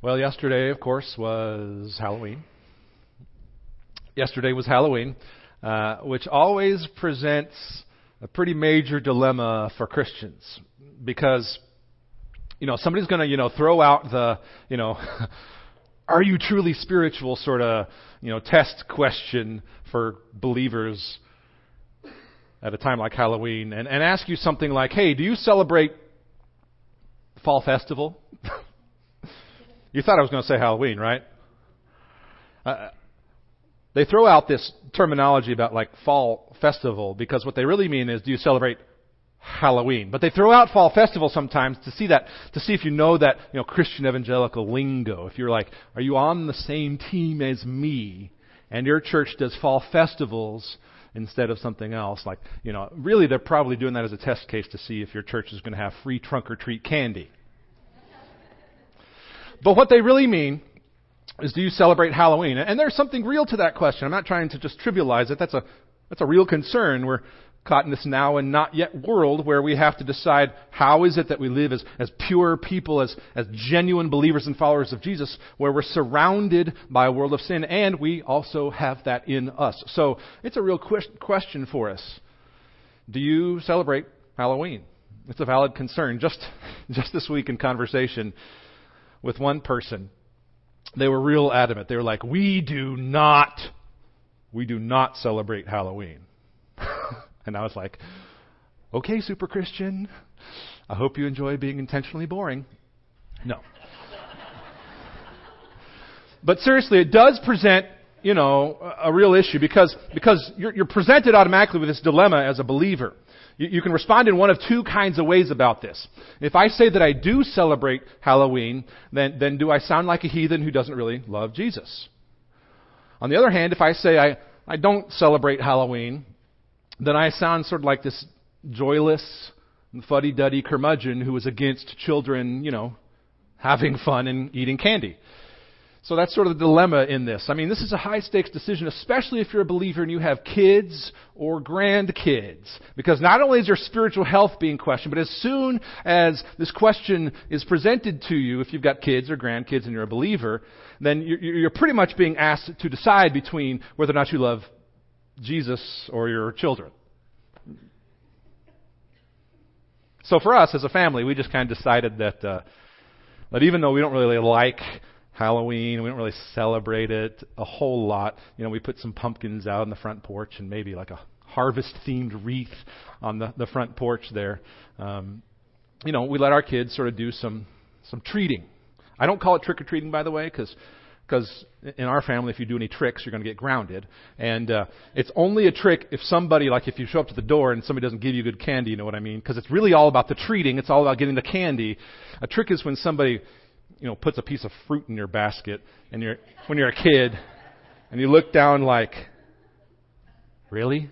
Well, yesterday, of course, was Halloween. Yesterday was Halloween, uh, which always presents a pretty major dilemma for Christians because, you know, somebody's going to, you know, throw out the, you know, are you truly spiritual sort of, you know, test question for believers at a time like Halloween and, and ask you something like, hey, do you celebrate fall festival? you thought I was going to say Halloween, right? Uh, they throw out this terminology about like fall festival because what they really mean is do you celebrate Halloween? But they throw out fall festival sometimes to see that to see if you know that you know Christian evangelical lingo. If you're like, are you on the same team as me? And your church does fall festivals instead of something else. Like, you know, really they're probably doing that as a test case to see if your church is going to have free trunk or treat candy. But what they really mean is do you celebrate Halloween? And there's something real to that question. I'm not trying to just trivialize it. That's a, that's a real concern. We're caught in this now and not yet world where we have to decide how is it that we live as, as pure people, as, as genuine believers and followers of Jesus, where we're surrounded by a world of sin, and we also have that in us. So it's a real question for us. Do you celebrate Halloween? It's a valid concern. Just, just this week in conversation with one person, they were real adamant. They were like, "We do not, we do not celebrate Halloween." and I was like, "Okay, super Christian. I hope you enjoy being intentionally boring." No. but seriously, it does present, you know, a, real issue because because you're, you're presented automatically with this dilemma as a believer. You, you can respond in one of two kinds of ways about this. If I say that I do celebrate Halloween, then, then do I sound like a heathen who doesn't really love Jesus? On the other hand, if I say I, I don't celebrate Halloween, then I sound sort of like this joyless, fuddy-duddy curmudgeon who is against children, you know, having fun and eating candy. So that's sort of the dilemma in this. I mean, this is a high stakes decision, especially if you're a believer and you have kids or grandkids. Because not only is your spiritual health being questioned, but as soon as this question is presented to you, if you've got kids or grandkids and you're a believer, then you're pretty much being asked to decide between whether or not you love Jesus or your children. So for us as a family, we just kind of decided that, uh, that even though we don't really like Halloween. We don't really celebrate it a whole lot. You know, we put some pumpkins out on the front porch and maybe like a harvest themed wreath on the, the front porch there. Um, you know, we let our kids sort of do some some treating. I don't call it trick or treating, by the way, because because in our family, if you do any tricks, you're going to get grounded. And uh, it's only a trick if somebody, like if you show up to the door and somebody doesn't give you good candy, you know what I mean? Because it's really all about the treating. It's all about getting the candy. A trick is when somebody you know, puts a piece of fruit in your basket and you're, when you're a kid and you look down like, really?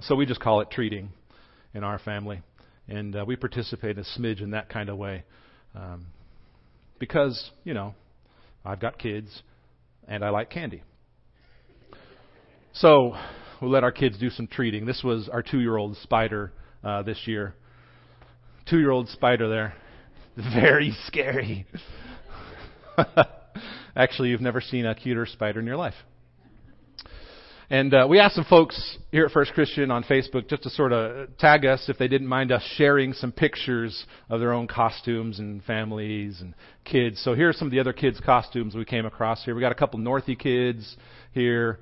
So we just call it treating in our family. And uh, we participate a smidge in that kind of way. Um, because, you know, I've got kids and I like candy. So we let our kids do some treating. This was our two year old spider uh, this year two year old spider there. Very scary. Actually, you've never seen a cuter spider in your life. And uh, we asked some folks here at First Christian on Facebook just to sort of tag us if they didn't mind us sharing some pictures of their own costumes and families and kids. So here are some of the other kids' costumes we came across here. We got a couple Northy kids here.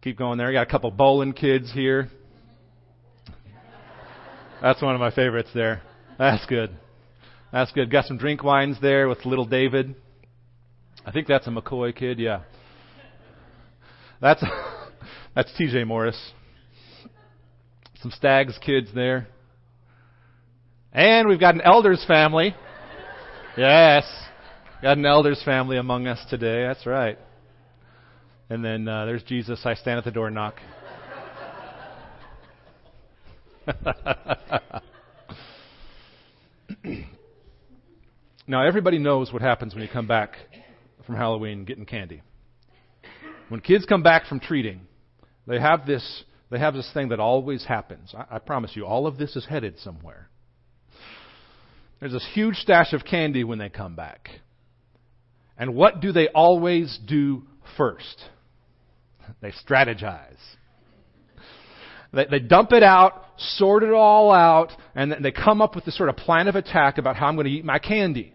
Keep going there. We got a couple Bolin kids here. That's one of my favorites there. That's good. That's good. Got some drink wines there with little David. I think that's a McCoy kid, yeah. That's that's TJ Morris. Some Stags kids there. And we've got an elders family. Yes. Got an elders family among us today. That's right. And then uh, there's Jesus. I stand at the door and knock. now, everybody knows what happens when you come back from Halloween getting candy. When kids come back from treating, they have this they have this thing that always happens. I, I promise you, all of this is headed somewhere. There's this huge stash of candy when they come back. And what do they always do first? They strategize. They, they dump it out, sort it all out, and then they come up with this sort of plan of attack about how I'm going to eat my candy.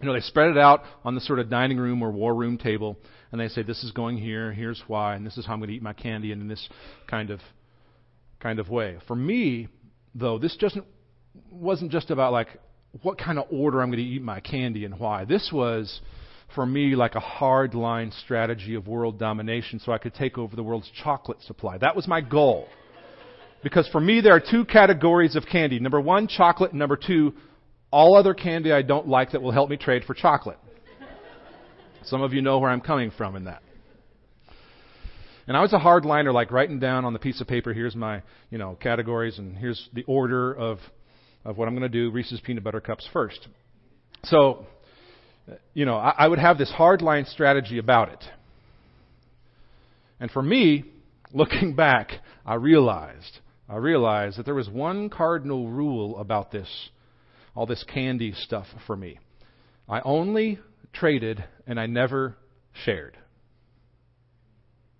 You know, they spread it out on the sort of dining room or war room table, and they say, "This is going here. Here's why, and this is how I'm going to eat my candy," and in this kind of kind of way. For me, though, this doesn't wasn't just about like what kind of order I'm going to eat my candy and why. This was for me like a hard line strategy of world domination so I could take over the world's chocolate supply. That was my goal. Because for me, there are two categories of candy. Number one, chocolate. Number two, all other candy I don't like that will help me trade for chocolate. Some of you know where I'm coming from in that. And I was a hardliner, like writing down on the piece of paper, here's my, you know, categories and here's the order of, of what I'm going to do. Reese's peanut butter cups first. So, you know, I, I would have this hardline strategy about it. And for me, looking back, I realized I realized that there was one cardinal rule about this, all this candy stuff for me. I only traded and I never shared.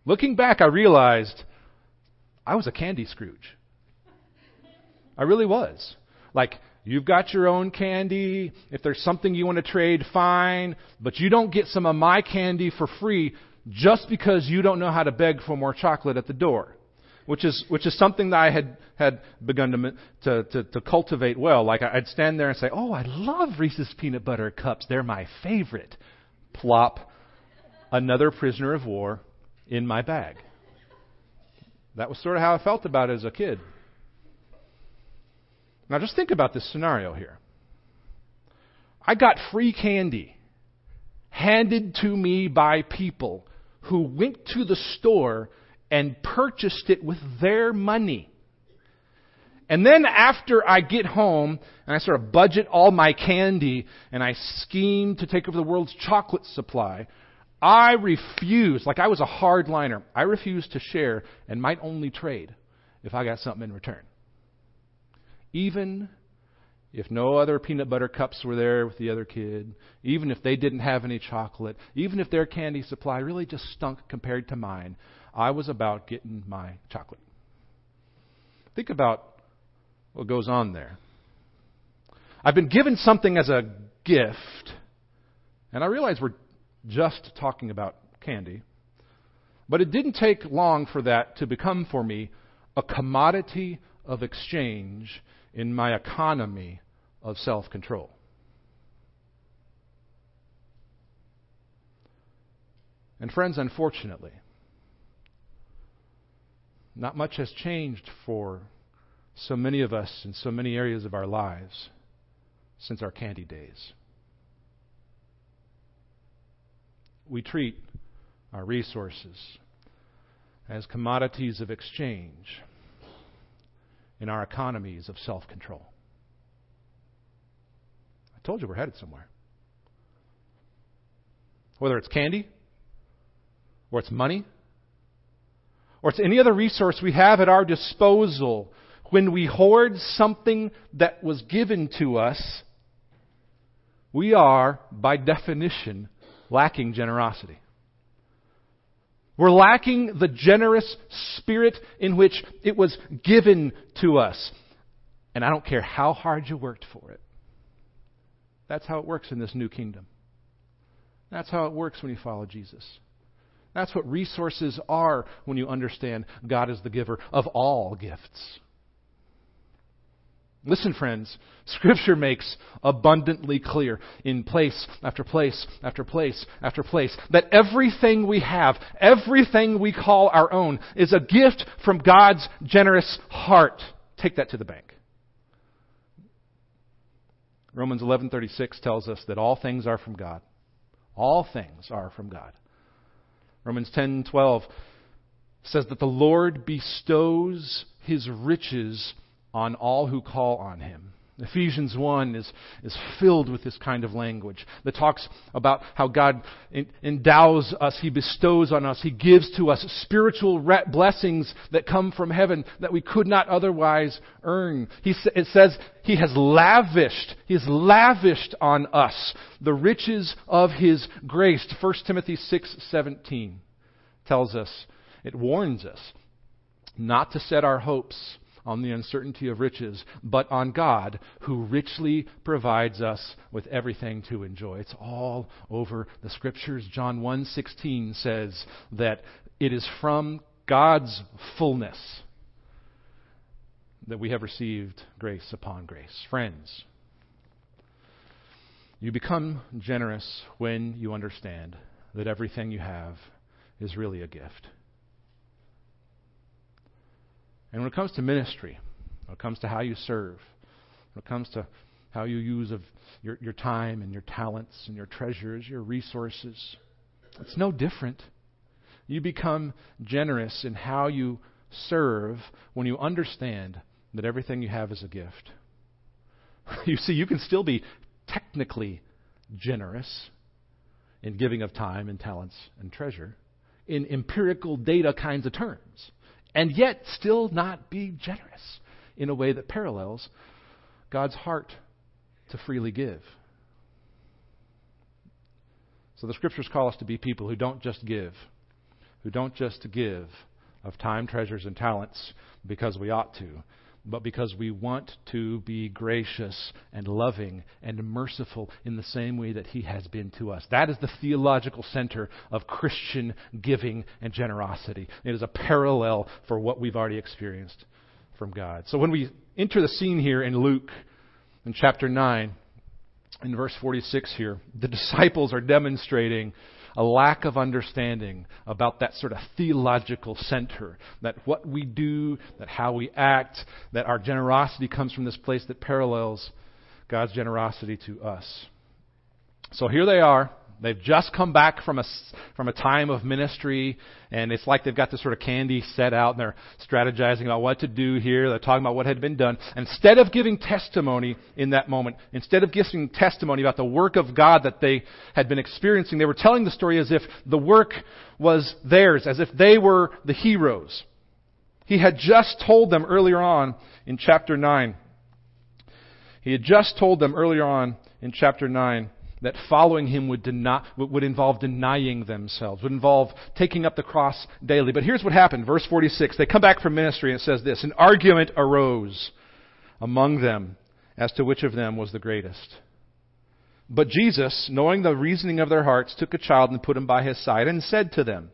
Looking back, I realized I was a candy Scrooge. I really was. Like, you've got your own candy. If there's something you want to trade, fine. But you don't get some of my candy for free just because you don't know how to beg for more chocolate at the door which is which is something that I had had begun to to to, to cultivate well. Like I'd stand there and say, "Oh, I love Reese's peanut butter cups. They're my favorite." Plop, another prisoner of war in my bag. That was sort of how I felt about it as a kid. Now just think about this scenario here. I got free candy handed to me by people who went to the store and purchased it with their money. And then after I get home and I sort of budget all my candy and I scheme to take over the world's chocolate supply, I refuse, like I was a hardliner, I refuse to share and might only trade if I got something in return. Even if no other peanut butter cups were there with the other kid, even if they didn't have any chocolate, even if their candy supply really just stunk compared to mine, I was about getting my chocolate. Think about what goes on there. I've been given something as a gift, and I realize we're just talking about candy, but it didn't take long for that to become for me a commodity of exchange in my economy of self control. And, friends, unfortunately, not much has changed for so many of us in so many areas of our lives since our candy days. We treat our resources as commodities of exchange in our economies of self control. I told you we're headed somewhere. Whether it's candy, or it's money, or it's any other resource we have at our disposal, when we hoard something that was given to us, we are, by definition, lacking generosity. We're lacking the generous spirit in which it was given to us. And I don't care how hard you worked for it. That's how it works in this new kingdom. That's how it works when you follow Jesus. That's what resources are when you understand God is the giver of all gifts. Listen, friends, Scripture makes abundantly clear in place after place after place after place that everything we have, everything we call our own, is a gift from God's generous heart. Take that to the bank. Romans 11:36 tells us that all things are from God. All things are from God. Romans 10:12 says that the Lord bestows his riches on all who call on him. Ephesians 1 is, is filled with this kind of language that talks about how God endows us, He bestows on us, He gives to us spiritual blessings that come from heaven that we could not otherwise earn. He, it says He has lavished, He has lavished on us the riches of His grace. 1 Timothy 6:17 tells us, it warns us not to set our hopes on the uncertainty of riches, but on God who richly provides us with everything to enjoy. It's all over the scriptures. John 1:16 says that it is from God's fullness that we have received grace upon grace. Friends, you become generous when you understand that everything you have is really a gift. And when it comes to ministry, when it comes to how you serve, when it comes to how you use of your, your time and your talents and your treasures, your resources, it's no different. You become generous in how you serve when you understand that everything you have is a gift. You see, you can still be technically generous in giving of time and talents and treasure in empirical data kinds of terms and yet still not be generous in a way that parallels God's heart to freely give. So the scriptures call us to be people who don't just give, who don't just give of time, treasures, and talents because we ought to, but because we want to be gracious and loving and merciful in the same way that He has been to us. That is the theological center of Christian giving and generosity. It is a parallel for what we've already experienced from God. So when we enter the scene here in Luke, in chapter 9, in verse 46 here, the disciples are demonstrating a lack of understanding about that sort of theological center. That what we do, that how we act, that our generosity comes from this place that parallels God's generosity to us. So here they are. They've just come back from a, from a time of ministry, and it's like they've got this sort of candy set out, and they're strategizing about what to do here. They're talking about what had been done. Instead of giving testimony in that moment, instead of giving testimony about the work of God that they had been experiencing, they were telling the story as if the work was theirs, as if they were the heroes. He had just told them earlier on in chapter 9. He had just told them earlier on in chapter 9 that following him would, deny, would involve denying themselves, would involve taking up the cross daily. But here's what happened. Verse 46. They come back from ministry and it says this An argument arose among them as to which of them was the greatest. But Jesus, knowing the reasoning of their hearts, took a child and put him by his side and said to them,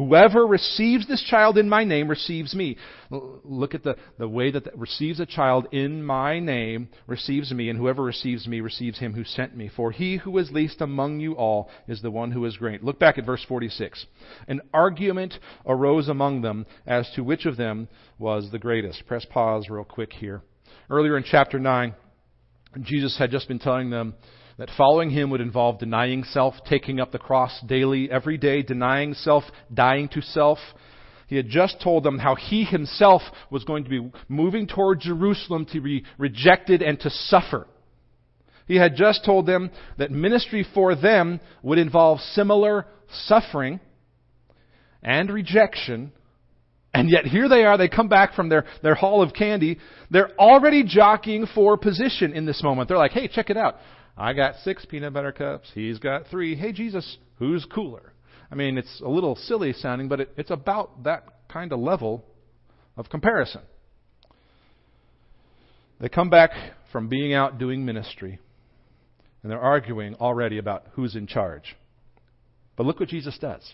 Whoever receives this child in my name receives me. Look at the, the way that, that receives a child in my name receives me, and whoever receives me receives him who sent me. For he who is least among you all is the one who is great. Look back at verse 46. An argument arose among them as to which of them was the greatest. Press pause real quick here. Earlier in chapter 9, Jesus had just been telling them that following him would involve denying self, taking up the cross daily, every day, denying self, dying to self. He had just told them how he himself was going to be moving toward Jerusalem to be rejected and to suffer. He had just told them that ministry for them would involve similar suffering and rejection. And yet here they are, they come back from their, their haul of candy. They're already jockeying for position in this moment. They're like, hey, check it out. I got six peanut butter cups. He's got three. Hey, Jesus, who's cooler? I mean, it's a little silly sounding, but it, it's about that kind of level of comparison. They come back from being out doing ministry, and they're arguing already about who's in charge. But look what Jesus does.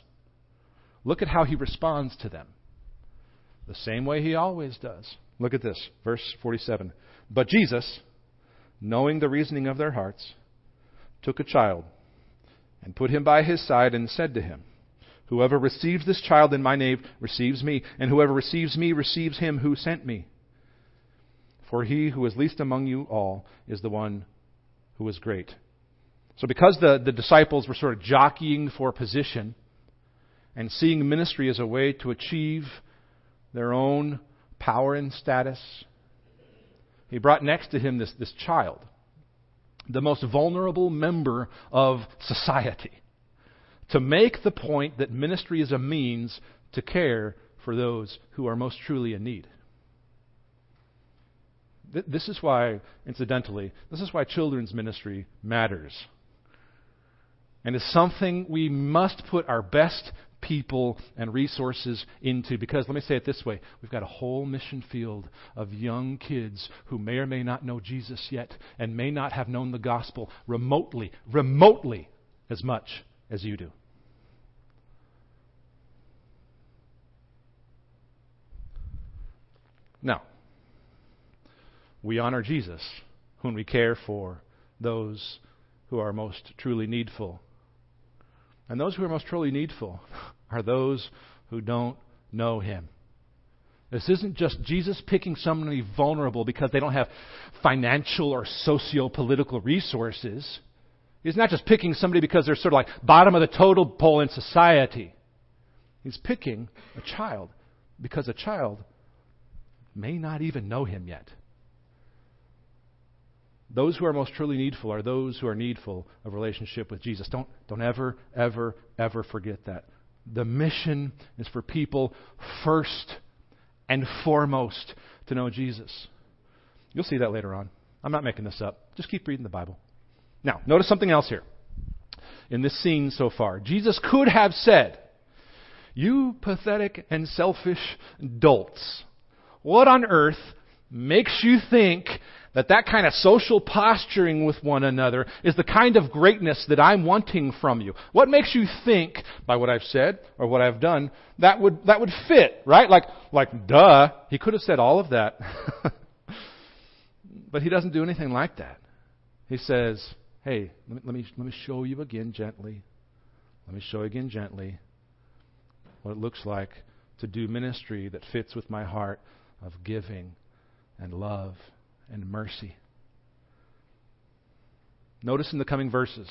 Look at how he responds to them. The same way he always does. Look at this, verse 47. But Jesus, knowing the reasoning of their hearts, took a child and put him by his side and said to him, Whoever receives this child in my name receives me, and whoever receives me receives him who sent me. For he who is least among you all is the one who is great. So, because the, the disciples were sort of jockeying for position and seeing ministry as a way to achieve their own power and status, he brought next to him this, this child, the most vulnerable member of society, to make the point that ministry is a means to care for those who are most truly in need. This is why, incidentally, this is why children's ministry matters. And is something we must put our best people and resources into. Because let me say it this way we've got a whole mission field of young kids who may or may not know Jesus yet and may not have known the gospel remotely, remotely as much as you do. Now, we honor Jesus when we care for those who are most truly needful. And those who are most truly needful are those who don't know Him. This isn't just Jesus picking somebody vulnerable because they don't have financial or socio political resources. He's not just picking somebody because they're sort of like bottom of the total pole in society. He's picking a child because a child may not even know him yet. Those who are most truly needful are those who are needful of relationship with Jesus. Don't, don't ever, ever, ever forget that. The mission is for people first and foremost to know Jesus. You'll see that later on. I'm not making this up. Just keep reading the Bible. Now, notice something else here in this scene so far. Jesus could have said, You pathetic and selfish dolts, what on earth makes you think that that kind of social posturing with one another is the kind of greatness that I'm wanting from you. What makes you think, by what I've said or what I've done, that would that would fit, right? Like like duh, he could have said all of that. but he doesn't do anything like that. He says, "Hey, let me, let me let me show you again gently. Let me show you again gently what it looks like to do ministry that fits with my heart of giving and love and mercy. Notice in the coming verses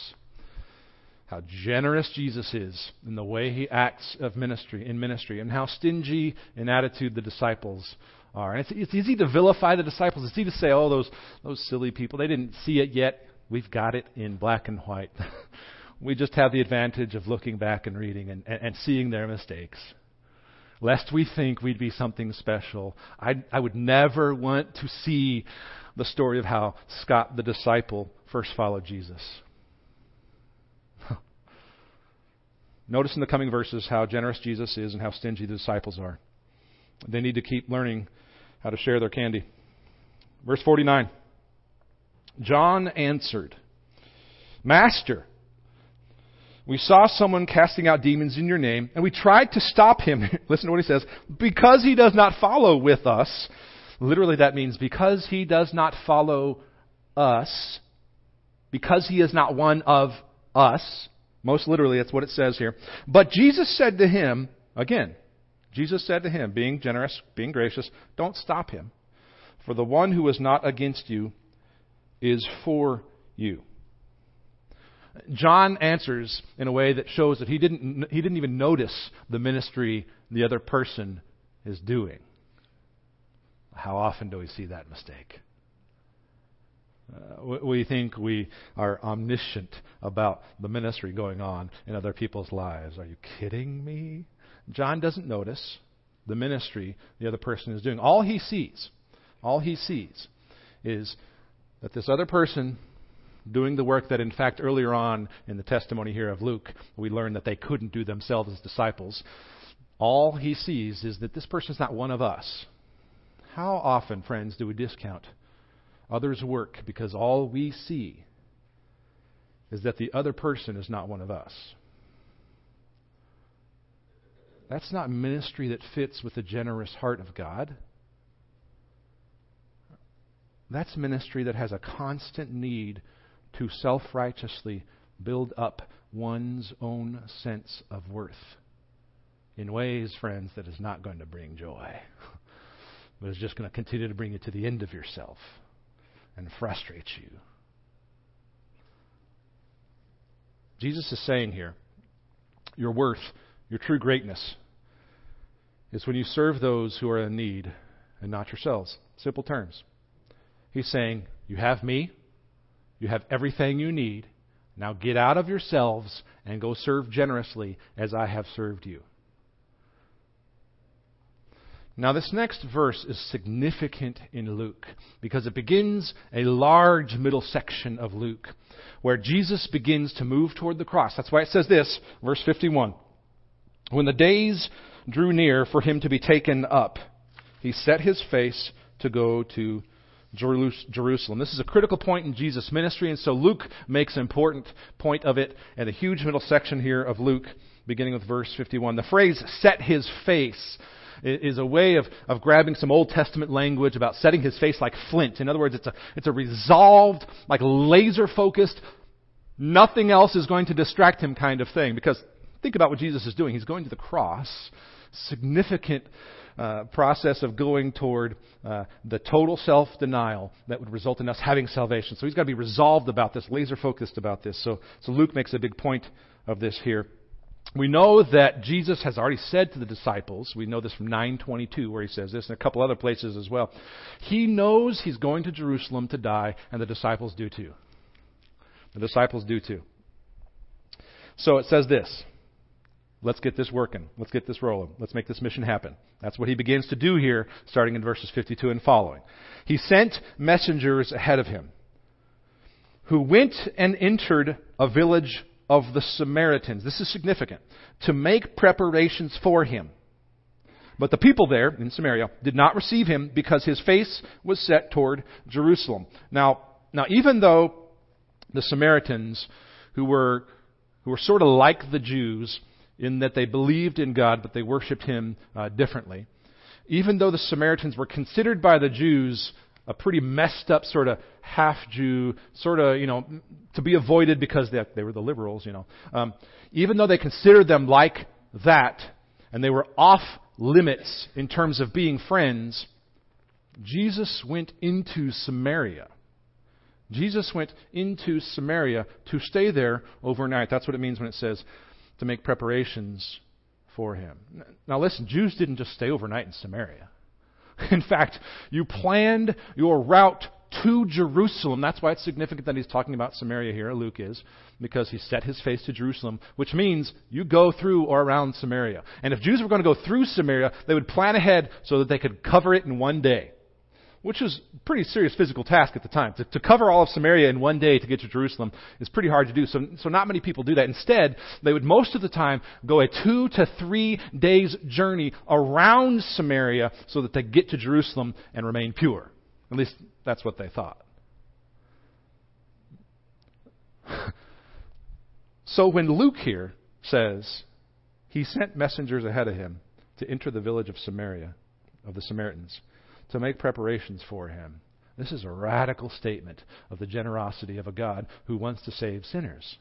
how generous Jesus is in the way he acts of ministry in ministry and how stingy in attitude the disciples are. And it's, it's easy to vilify the disciples. It's easy to say, "Oh, those those silly people, they didn't see it yet. We've got it in black and white." we just have the advantage of looking back and reading and, and, and seeing their mistakes lest we think we'd be something special. I, I would never want to see the story of how Scott, the disciple, first followed Jesus. Notice in the coming verses how generous Jesus is and how stingy the disciples are. They need to keep learning how to share their candy. Verse 49 John answered, Master, we saw someone casting out demons in your name, and we tried to stop him. Listen to what he says. Because he does not follow with us. Literally, that means because he does not follow us, because he is not one of us. Most literally, that's what it says here. But Jesus said to him, again, Jesus said to him, being generous, being gracious, don't stop him. For the one who is not against you is for you. John answers in a way that shows that he didn't, he didn't even notice the ministry the other person is doing. How often do we see that mistake? Uh, we think we are omniscient about the ministry going on in other people's lives. Are you kidding me? John doesn't notice the ministry the other person is doing. All he sees, all he sees is that this other person doing the work that, in fact, earlier on in the testimony here of Luke, we learn that they couldn't do themselves as disciples. All he sees is that this person is not one of us. How often, friends, do we discount others' work because all we see is that the other person is not one of us? That's not ministry that fits with the generous heart of God. That's ministry that has a constant need to self righteously build up one's own sense of worth in ways, friends, that is not going to bring joy, but is just going to continue to bring you to the end of yourself and frustrate you. Jesus is saying here, your worth, your true greatness, is when you serve those who are in need and not yourselves. Simple terms. He's saying, You have me, you have everything you need. Now get out of yourselves and go serve generously as I have served you. Now, this next verse is significant in Luke because it begins a large middle section of Luke where Jesus begins to move toward the cross. That's why it says this, verse 51. When the days drew near for him to be taken up, he set his face to go to Jerusalem. This is a critical point in Jesus' ministry, and so Luke makes an important point of it in the huge middle section here of Luke, beginning with verse 51. The phrase set his face is a way of, of grabbing some Old Testament language about setting his face like flint. In other words, it's a, it's a resolved, like laser focused, nothing else is going to distract him kind of thing. Because think about what Jesus is doing. He's going to the cross, significant uh, process of going toward uh, the total self denial that would result in us having salvation. So he's got to be resolved about this, laser focused about this. So, so Luke makes a big point of this here. We know that Jesus has already said to the disciples, we know this from 922 where he says this, and a couple other places as well. He knows he's going to Jerusalem to die, and the disciples do too. The disciples do too. So it says this. Let's get this working. Let's get this rolling. Let's make this mission happen. That's what he begins to do here, starting in verses 52 and following. He sent messengers ahead of him, who went and entered a village of the Samaritans. This is significant. To make preparations for him. But the people there in Samaria did not receive him because his face was set toward Jerusalem. Now, now even though the Samaritans, who were, who were sort of like the Jews in that they believed in God, but they worshiped him uh, differently, even though the Samaritans were considered by the Jews a pretty messed up sort of half Jew, sort of, you know, to be avoided because they, they were the liberals, you know. Um, even though they considered them like that, and they were off limits in terms of being friends, Jesus went into Samaria. Jesus went into Samaria to stay there overnight. That's what it means when it says to make preparations for him. Now listen, Jews didn't just stay overnight in Samaria. In fact, you planned your route to Jerusalem. That's why it's significant that he's talking about Samaria here, Luke is, because he set his face to Jerusalem, which means you go through or around Samaria. And if Jews were going to go through Samaria, they would plan ahead so that they could cover it in one day which was a pretty serious physical task at the time. To, to, cover all of Samaria in one day to get to Jerusalem is pretty hard to do. So, so not many people do that. Instead, they would most of the time go a two to three days journey around Samaria so that they get to Jerusalem and remain pure. At least that's what they thought. so when Luke here says he sent messengers ahead of him to enter the village of Samaria, of the Samaritans, to make preparations for him. This is a radical statement of the generosity of a God who wants to save sinners.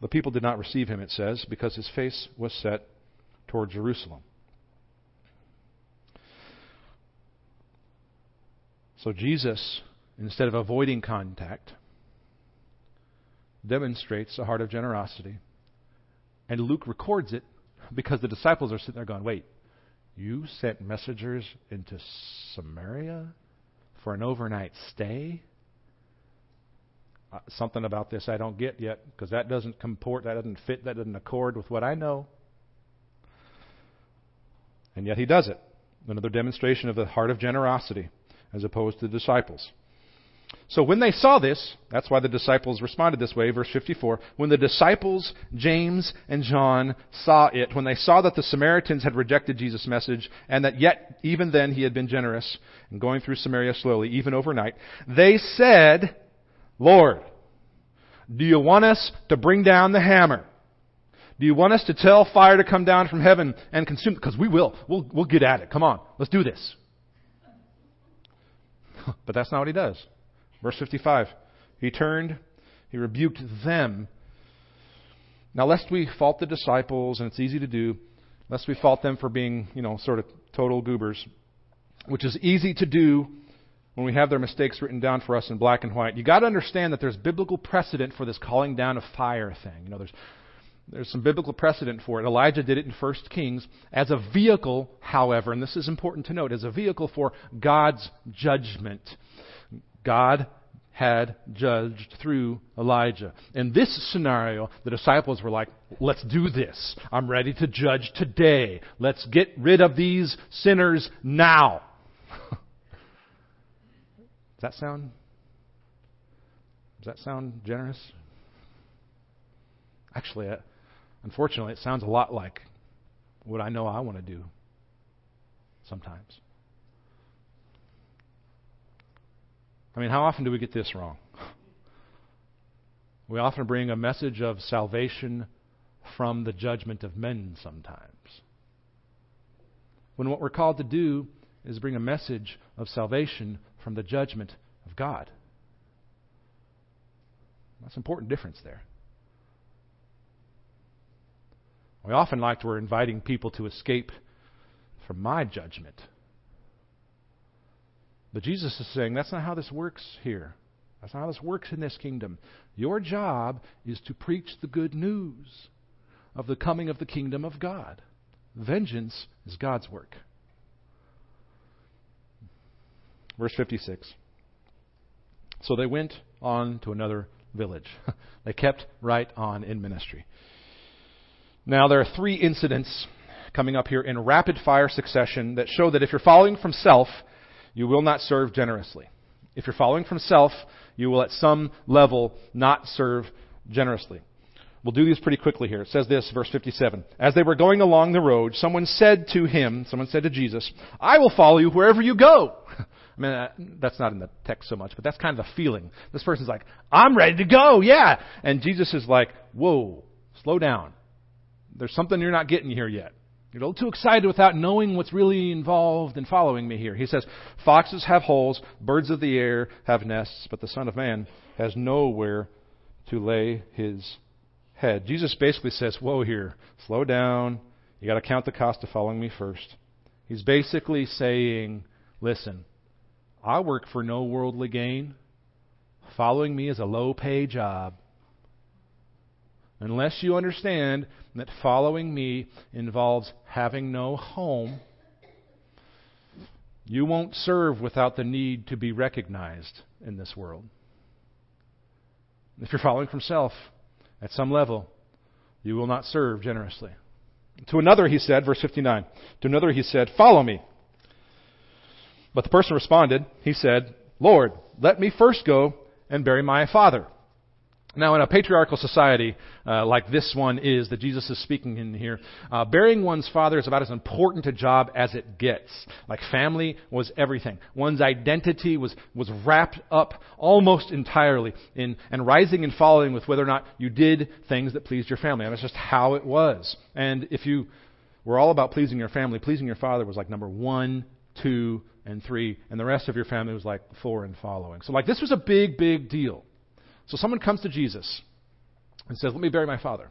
The people did not receive him, it says, because his face was set toward Jerusalem. So Jesus, instead of avoiding contact, demonstrates a heart of generosity. And Luke records it because the disciples are sitting there going, wait, you sent messengers into Samaria for an overnight stay? Uh, something about this I don't get yet because that doesn't comport, that doesn't fit, that doesn't accord with what I know. And yet he does it. Another demonstration of the heart of generosity as opposed to the disciples. So when they saw this, that's why the disciples responded this way, verse 54. When the disciples, James and John, saw it, when they saw that the Samaritans had rejected Jesus' message, and that yet, even then, he had been generous and going through Samaria slowly, even overnight, they said, Lord, do you want us to bring down the hammer? Do you want us to tell fire to come down from heaven and consume? Because we will. We'll, we'll get at it. Come on. Let's do this. but that's not what he does. Verse 55. He turned, he rebuked them. Now, lest we fault the disciples, and it's easy to do, lest we fault them for being, you know, sort of total goobers, which is easy to do when we have their mistakes written down for us in black and white. You got to understand that there's biblical precedent for this calling down of fire thing. You know, there's There's some biblical precedent for it. Elijah did it in 1 Kings as a vehicle, however, and this is important to note, as a vehicle for God's judgment. God had judged through Elijah. In this scenario, the disciples were like, let's do this. I'm ready to judge today. Let's get rid of these sinners now. Does that sound does that sound generous? Actually, uh, unfortunately, it sounds a lot like what I know I want to do sometimes. I mean, how often do we get this wrong? We often bring a message of salvation from the judgment of men sometimes. When what we're called to do is bring a message of salvation from the judgment of God. That's an important difference there. We often like to, we're inviting people to escape from my judgment. But Jesus is saying that's not how this works here. That's not how this works in this kingdom. Your job is to preach the good news of the coming of the kingdom of God. Vengeance is God's work. Verse 56. So they went on to another village. they kept right on in ministry. Now, there are three incidents coming up here in rapid fire succession that show that if you're following from self, you will not serve generously. If you're following from self, you will at some level not serve generously. We'll do these pretty quickly here. It says this, verse 57. As they were going along the road, someone said to him, someone said to Jesus, I will follow you wherever you go. I mean, uh, that's not in the text so much, but that's kind of the feeling. This person's like, I'm ready to go, yeah. And Jesus is like, whoa, slow down. There's something you're not getting here yet. You're a little too excited without knowing what's really involved in following me here. He says, Foxes have holes, birds of the air have nests, but the Son of Man has nowhere to lay his head. Jesus basically says, Whoa, here, slow down. You got to count the cost of following me first. He's basically saying, Listen, I work for no worldly gain. Following me is a low pay job. Unless you understand that following me involves having no home, you won't serve without the need to be recognized in this world. If you're following from self, at some level, you will not serve generously. To another, he said, verse 59, to another he said, Follow me. But the person responded, he said, Lord, let me first go and bury my father. Now, in a patriarchal society uh, like this one is that Jesus is speaking in here, uh, burying one's father is about as important a job as it gets. Like family was everything. One's identity was was wrapped up almost entirely in and rising and falling with whether or not you did things that pleased your family. And that's just how it was. And if you were all about pleasing your family, pleasing your father was like number one, two, and three, and the rest of your family was like four and following. So, like, this was a big, big deal. So someone comes to Jesus and says, Let me bury my father.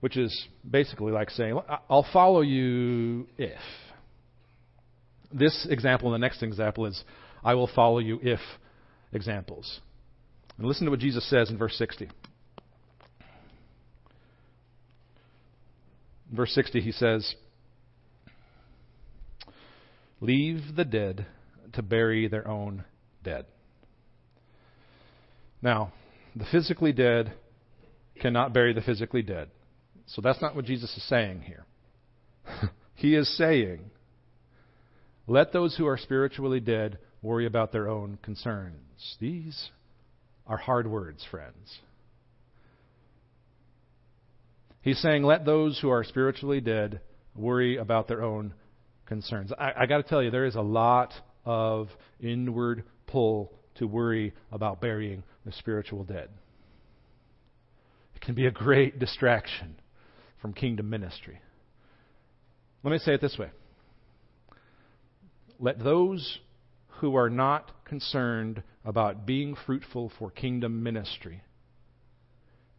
Which is basically like saying, I'll follow you if. This example and the next example is, I will follow you if examples. And listen to what Jesus says in verse 60. verse 60, he says, Leave the dead to bury their own dead. Now, the physically dead cannot bury the physically dead. So that's not what Jesus is saying here. he is saying, let those who are spiritually dead worry about their own concerns. These are hard words, friends. He's saying, let those who are spiritually dead worry about their own concerns. I, I got to tell you, there is a lot of inward pull to worry about burying the spiritual dead. It can be a great distraction from kingdom ministry. Let me say it this way let those who are not concerned about being fruitful for kingdom ministry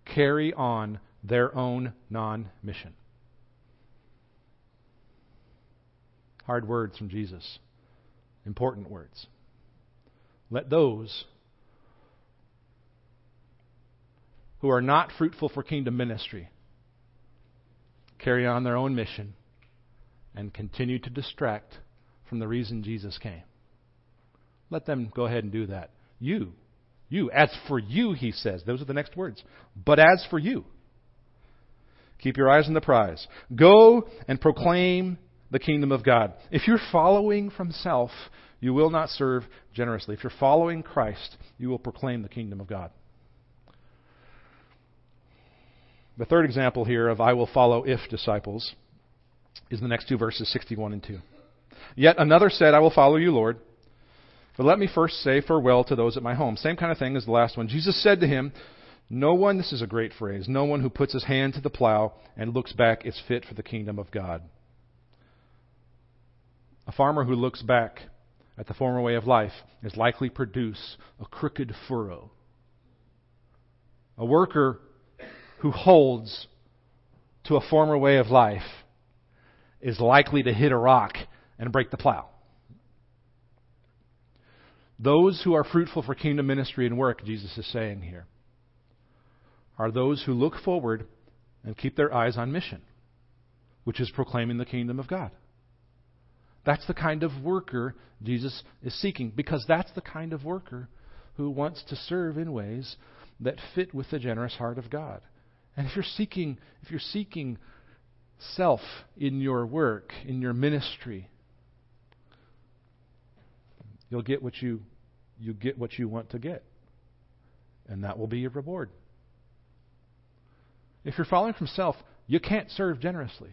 carry on their own non mission. Hard words from Jesus, important words. Let those who are not fruitful for kingdom ministry carry on their own mission and continue to distract from the reason Jesus came. Let them go ahead and do that. You, you, as for you, he says, those are the next words. But as for you, keep your eyes on the prize. Go and proclaim the kingdom of God. If you're following from self, you will not serve generously. If you're following Christ, you will proclaim the kingdom of God. The third example here of I will follow if disciples is the next two verses, 61 and 2. Yet another said, I will follow you, Lord. But let me first say farewell to those at my home. Same kind of thing as the last one. Jesus said to him, No one, this is a great phrase, no one who puts his hand to the plow and looks back is fit for the kingdom of God. A farmer who looks back at the former way of life is likely to produce a crooked furrow. A worker who holds to a former way of life is likely to hit a rock and break the plow. Those who are fruitful for kingdom ministry and work, Jesus is saying here, are those who look forward and keep their eyes on mission, which is proclaiming the kingdom of God. That's the kind of worker Jesus is seeking, because that's the kind of worker who wants to serve in ways that fit with the generous heart of God. And if you're seeking, if you're seeking self in your work, in your ministry, you'll get what you you get what you want to get. And that will be your reward. If you're following from self, you can't serve generously.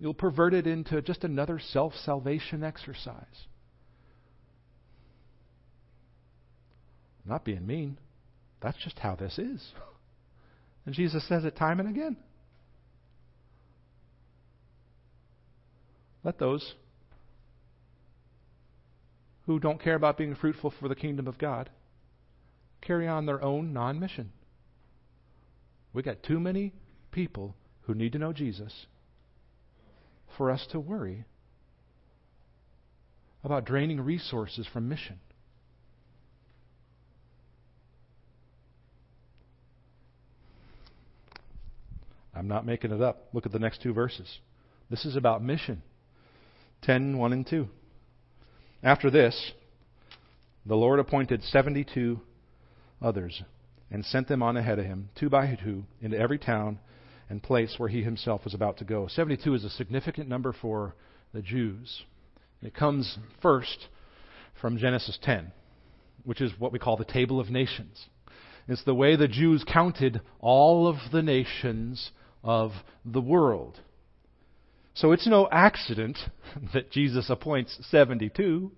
You'll pervert it into just another self salvation exercise. I'm not being mean. That's just how this is. And Jesus says it time and again. Let those who don't care about being fruitful for the kingdom of God carry on their own non mission. We got too many people who need to know Jesus for us to worry about draining resources from mission. I'm not making it up. Look at the next two verses. This is about mission 10, 1 and 2. After this, the Lord appointed 72 others and sent them on ahead of him, two by two, into every town and place where he himself was about to go. 72 is a significant number for the Jews. It comes first from Genesis 10, which is what we call the Table of Nations. It's the way the Jews counted all of the nations of the world. So it's no accident that Jesus appoints 72.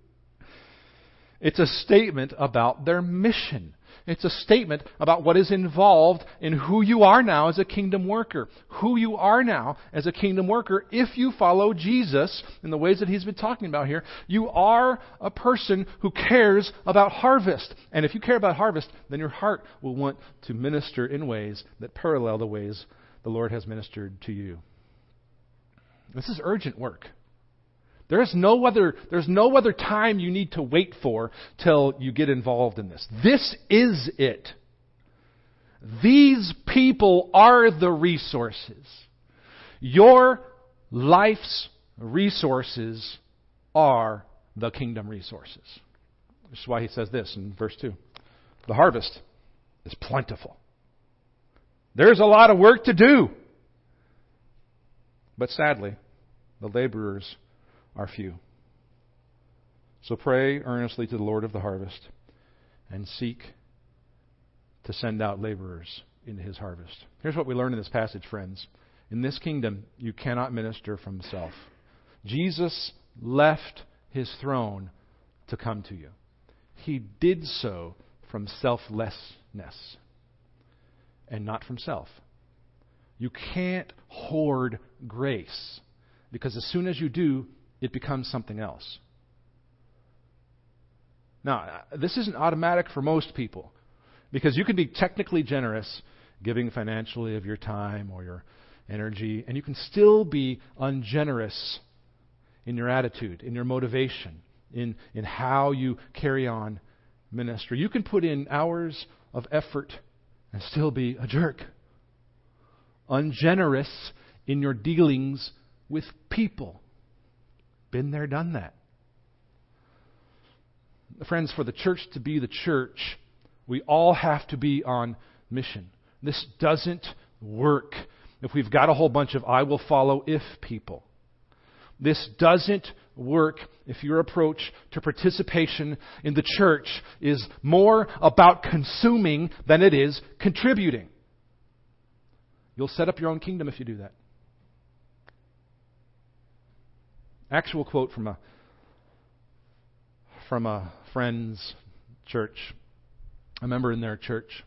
It's a statement about their mission. It's a statement about what is involved in who you are now as a kingdom worker. Who you are now as a kingdom worker if you follow Jesus in the ways that he's been talking about here. You are a person who cares about harvest. And if you care about harvest, then your heart will want to minister in ways that parallel the ways the Lord has ministered to you. This is urgent work. There is no other, there's no other time you need to wait for till you get involved in this. This is it. These people are the resources. Your life's resources are the kingdom resources. This is why he says this in verse 2. The harvest is plentiful. There's a lot of work to do. But sadly, the laborers are few. So pray earnestly to the Lord of the harvest and seek to send out laborers into his harvest. Here's what we learn in this passage, friends. In this kingdom, you cannot minister from self. Jesus left his throne to come to you. He did so from selflessness and not from self. You can't hoard grace because as soon as you do, it becomes something else. Now, uh, this isn't automatic for most people because you can be technically generous, giving financially of your time or your energy, and you can still be ungenerous in your attitude, in your motivation, in, in how you carry on ministry. You can put in hours of effort and still be a jerk. Ungenerous in your dealings with people. Been there, done that. Friends, for the church to be the church, we all have to be on mission. This doesn't work if we've got a whole bunch of I will follow if people. This doesn't work if your approach to participation in the church is more about consuming than it is contributing. You'll set up your own kingdom if you do that. Actual quote from a from a friend's church. A member in their church.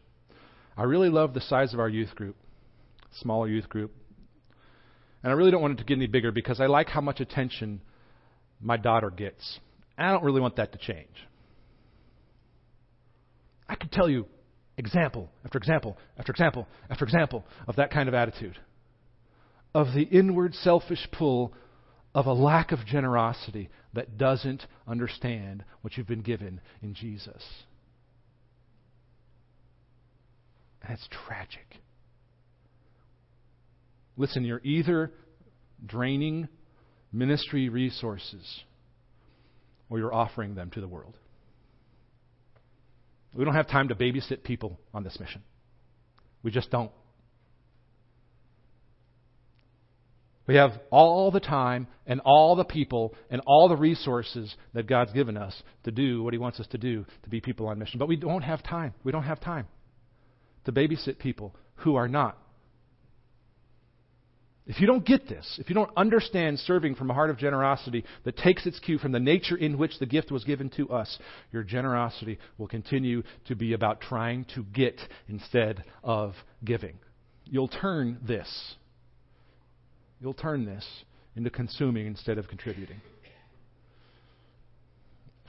I really love the size of our youth group, smaller youth group. And I really don't want it to get any bigger because I like how much attention my daughter gets. I don't really want that to change. I could tell you example after example after example after example of that kind of attitude, of the inward selfish pull of a lack of generosity that doesn't understand what you've been given in Jesus. And it's tragic. Listen, you're either draining ministry resources or you're offering them to the world. We don't have time to babysit people on this mission. We just don't. We have all the time and all the people and all the resources that God's given us to do what He wants us to do to be people on mission. But we don't have time. We don't have time to babysit people who are not if you don't get this, if you don't understand serving from a heart of generosity that takes its cue from the nature in which the gift was given to us, your generosity will continue to be about trying to get instead of giving. You'll turn this. You'll turn this into consuming instead of contributing.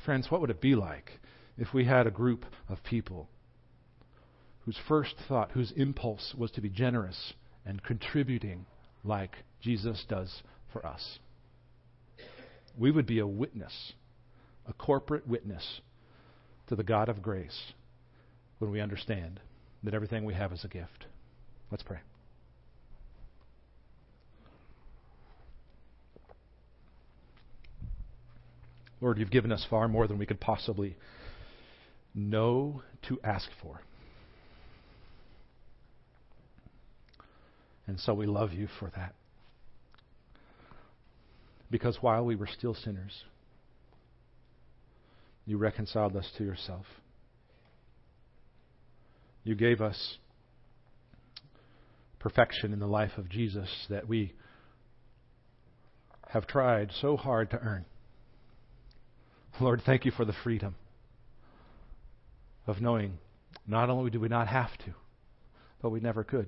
Friends, what would it be like if we had a group of people whose first thought, whose impulse was to be generous and contributing like Jesus does for us. We would be a witness, a corporate witness to the God of grace when we understand that everything we have is a gift. Let's pray. Lord, you've given us far more than we could possibly know to ask for. And so we love you for that. Because while we were still sinners, you reconciled us to yourself. You gave us perfection in the life of Jesus that we have tried so hard to earn. Lord, thank you for the freedom of knowing not only do we not have to, but we never could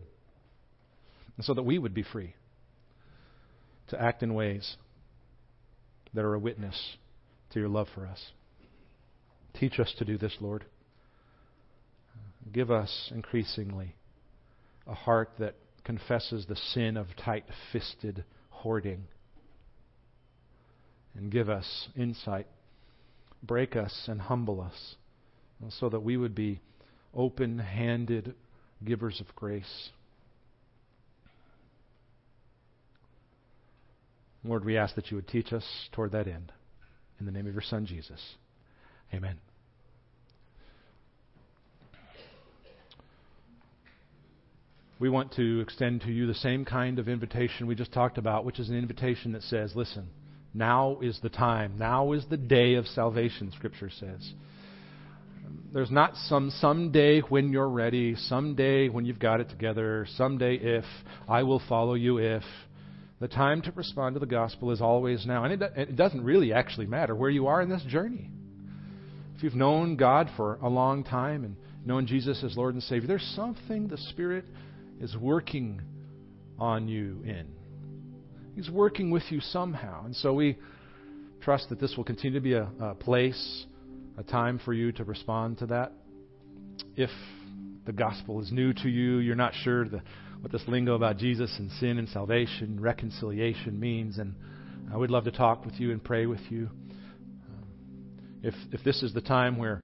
and so that we would be free to act in ways that are a witness to your love for us. Teach us to do this, Lord. Give us increasingly a heart that confesses the sin of tight fisted hoarding. And give us insight. Break us and humble us so that we would be open handed givers of grace. Lord, we ask that you would teach us toward that end. In the name of your Son, Jesus. Amen. We want to extend to you the same kind of invitation we just talked about, which is an invitation that says, listen, now is the time. Now is the day of salvation, Scripture says. There's not some someday when you're ready, someday when you've got it together, someday if, I will follow you if. The time to respond to the gospel is always now. And it, it doesn't really actually matter where you are in this journey. If you've known God for a long time and known Jesus as Lord and Savior, there's something the Spirit is working on you in. He's working with you somehow. And so we trust that this will continue to be a, a place, a time for you to respond to that. If the gospel is new to you, you're not sure the what this lingo about Jesus and sin and salvation, reconciliation means. And I would love to talk with you and pray with you. Um, if, if this is the time where